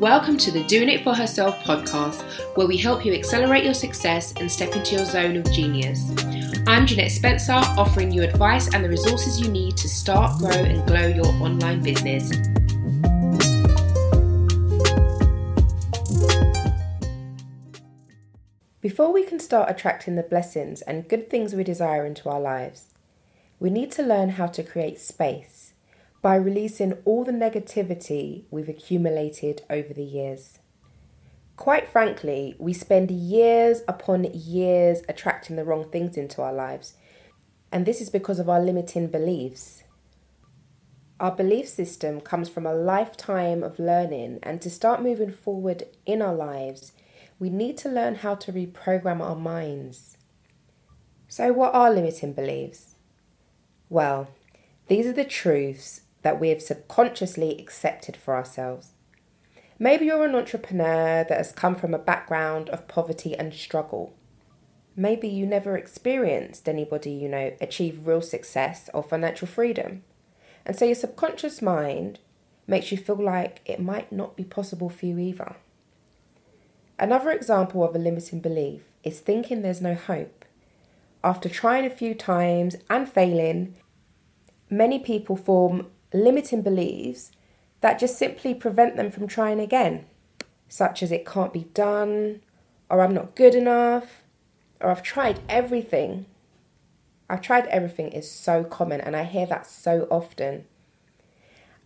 Welcome to the Doing It For Herself podcast, where we help you accelerate your success and step into your zone of genius. I'm Jeanette Spencer, offering you advice and the resources you need to start, grow, and glow your online business. Before we can start attracting the blessings and good things we desire into our lives, we need to learn how to create space by releasing all the negativity we've accumulated over the years. Quite frankly, we spend years upon years attracting the wrong things into our lives, and this is because of our limiting beliefs. Our belief system comes from a lifetime of learning, and to start moving forward in our lives, we need to learn how to reprogram our minds. So, what are limiting beliefs? Well, these are the truths that we have subconsciously accepted for ourselves. Maybe you're an entrepreneur that has come from a background of poverty and struggle. Maybe you never experienced anybody you know achieve real success or financial freedom. And so your subconscious mind makes you feel like it might not be possible for you either. Another example of a limiting belief is thinking there's no hope. After trying a few times and failing, many people form limiting beliefs that just simply prevent them from trying again, such as it can't be done, or I'm not good enough, or I've tried everything. I've tried everything is so common, and I hear that so often.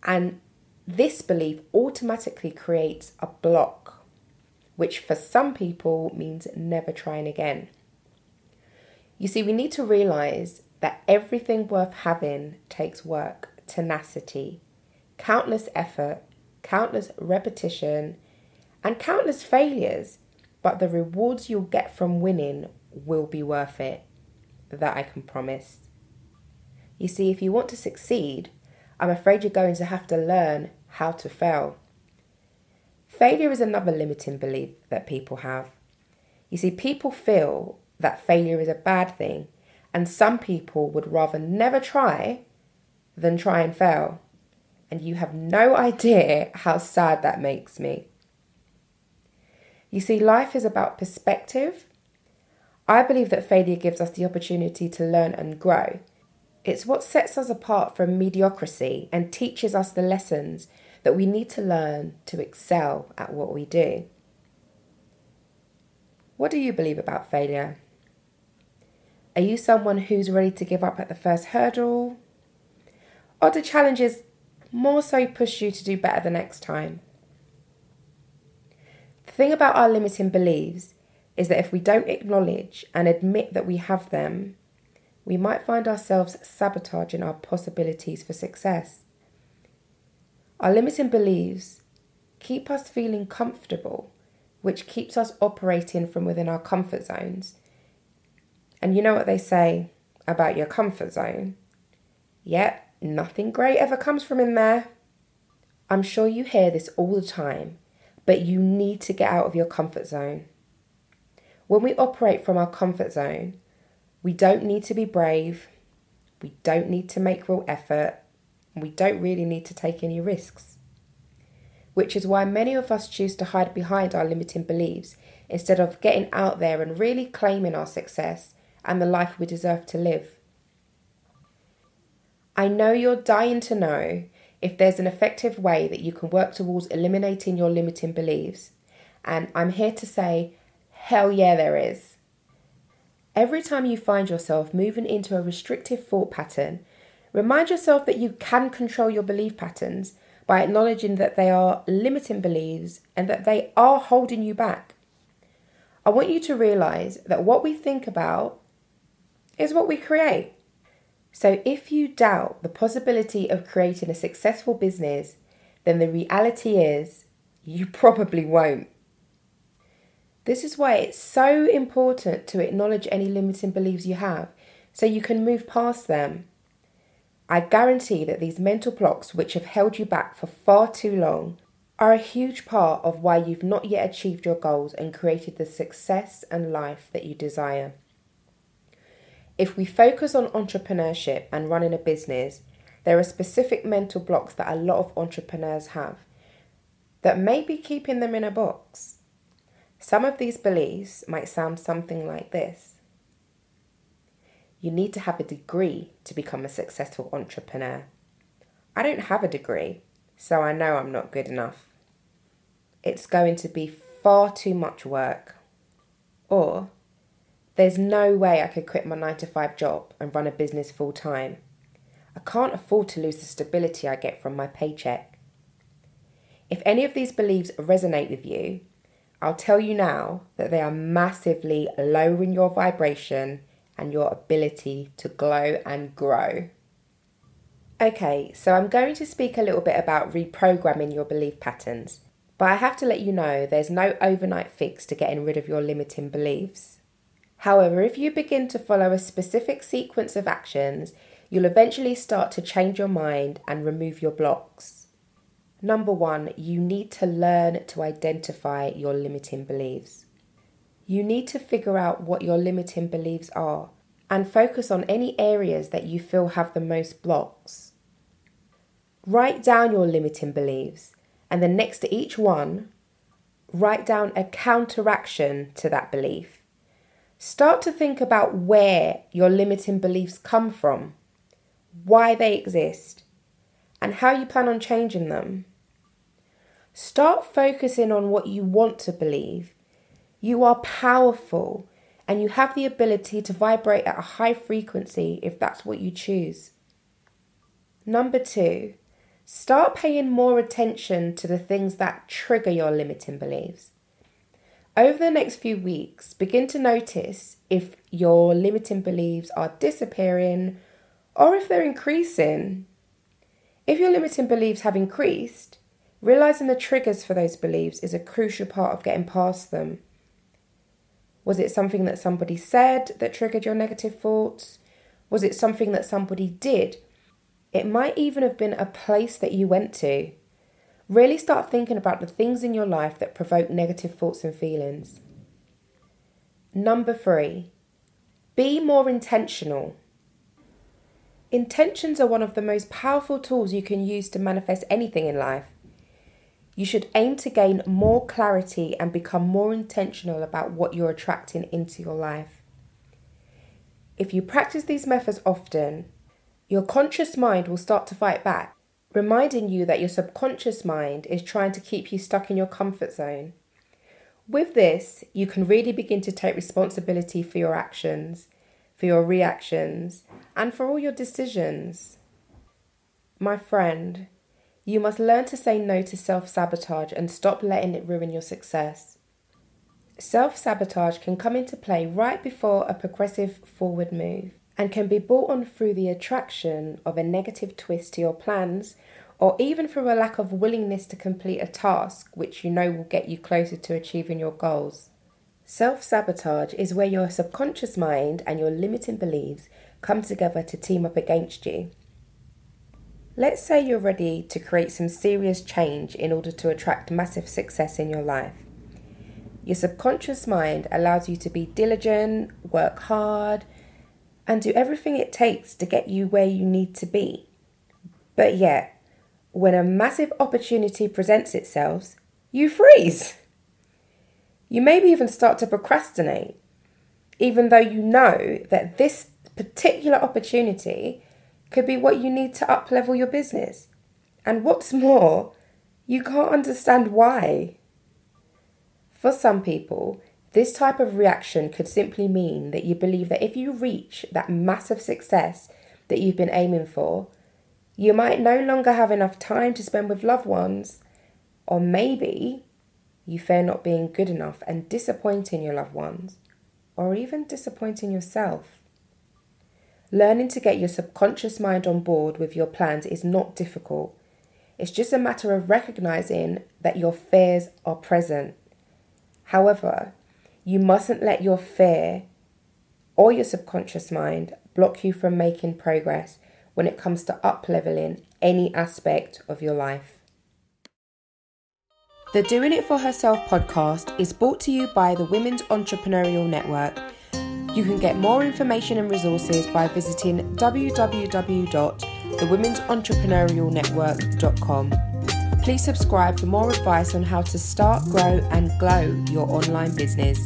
And this belief automatically creates a block, which for some people means never trying again. You see, we need to realize that everything worth having takes work tenacity, countless effort, countless repetition, and countless failures, but the rewards you'll get from winning will be worth it. That I can promise. You see, if you want to succeed, I'm afraid you're going to have to learn how to fail. Failure is another limiting belief that people have. You see, people feel that failure is a bad thing, and some people would rather never try than try and fail. And you have no idea how sad that makes me. You see, life is about perspective. I believe that failure gives us the opportunity to learn and grow. It's what sets us apart from mediocrity and teaches us the lessons that we need to learn to excel at what we do. What do you believe about failure? Are you someone who's ready to give up at the first hurdle? Do challenges more so push you to do better the next time? The thing about our limiting beliefs is that if we don't acknowledge and admit that we have them, we might find ourselves sabotaging our possibilities for success. Our limiting beliefs keep us feeling comfortable, which keeps us operating from within our comfort zones. And you know what they say about your comfort zone? Yep, Nothing great ever comes from in there. I'm sure you hear this all the time, but you need to get out of your comfort zone. When we operate from our comfort zone, we don't need to be brave, we don't need to make real effort, we don't really need to take any risks. Which is why many of us choose to hide behind our limiting beliefs instead of getting out there and really claiming our success and the life we deserve to live. I know you're dying to know if there's an effective way that you can work towards eliminating your limiting beliefs. And I'm here to say, hell yeah, there is. Every time you find yourself moving into a restrictive thought pattern, remind yourself that you can control your belief patterns by acknowledging that they are limiting beliefs and that they are holding you back. I want you to realize that what we think about is what we create. So, if you doubt the possibility of creating a successful business, then the reality is you probably won't. This is why it's so important to acknowledge any limiting beliefs you have so you can move past them. I guarantee that these mental blocks, which have held you back for far too long, are a huge part of why you've not yet achieved your goals and created the success and life that you desire. If we focus on entrepreneurship and running a business, there are specific mental blocks that a lot of entrepreneurs have. that may be keeping them in a box. Some of these beliefs might sound something like this You need to have a degree to become a successful entrepreneur. I don't have a degree, so I know I'm not good enough. It's going to be far too much work. Or, there's no way I could quit my 9 to 5 job and run a business full time. I can't afford to lose the stability I get from my paycheck. If any of these beliefs resonate with you, I'll tell you now that they are massively lowering your vibration and your ability to glow and grow. Okay, so I'm going to speak a little bit about reprogramming your belief patterns, but I have to let you know there's no overnight fix to getting rid of your limiting beliefs. However, if you begin to follow a specific sequence of actions, you'll eventually start to change your mind and remove your blocks. Number one, you need to learn to identify your limiting beliefs. You need to figure out what your limiting beliefs are and focus on any areas that you feel have the most blocks. Write down your limiting beliefs and then next to each one, write down a counteraction to that belief. Start to think about where your limiting beliefs come from why they exist, and how you plan on changing them. Start focusing on what you want to believe. You are powerful and you have the ability to vibrate at a high frequency if that's what you choose. Number two, start paying more attention to the things that trigger your limiting beliefs. Over the next few weeks, begin to notice if your limiting beliefs are disappearing or if they're increasing. If your limiting beliefs have increased, realizing the triggers for those beliefs is a crucial part of getting past them. Was it something that somebody said that triggered your negative thoughts? Was it something that somebody did? It might even have been a place that you went to. Really start thinking about the things in your life that provoke negative thoughts and feelings. Number three, be more intentional. Intentions are one of the most powerful tools you can use to manifest anything in life. You should aim to gain more clarity and become more intentional about what you're attracting into your life. If you practice these methods often, your conscious mind will start to fight back, reminding you that your subconscious mind is trying to keep you stuck in your comfort zone. With this, you can really begin to take responsibility for your actions for your reactions, and for all your decisions. My friend, you must learn to say no to self sabotage and stop letting it ruin your success. Self sabotage can come into play right before a progressive forward move and can be brought on through the attraction of a negative twist to your plans or even through a lack of willingness to complete a task which you know will get you closer to achieving your goals. Self sabotage is where your subconscious mind and your limiting beliefs come together to team up against you. Let's say you're ready to create some serious change in order to attract massive success in your life. Your subconscious mind allows you to be diligent, work hard, and do everything it takes to get you where you need to be. But yet, when a massive opportunity presents itself, you freeze. You maybe even start to procrastinate, even though you know that this particular opportunity could be what you need to uplevel your business. And what's more, you can't understand why. For some people, this type of reaction could simply mean that you believe that if you reach that massive success that you've been aiming for, you might no longer have enough time to spend with loved ones, or maybe you fear not being good enough and disappointing your loved ones, or even disappointing yourself. Learning to get your subconscious mind on board with your plans is not difficult. It's just a matter of recognizing that your fears are present. However, you mustn't let your fear or your subconscious mind block you from making progress when it comes to up leveling any aspect of your life. The Doing It For Herself podcast is brought to you by the Women's Entrepreneurial Network. You can get more information and resources by visiting www.thewomensentrepreneurialnetwork.com. Please subscribe for more advice on how to start, grow, and glow your online business.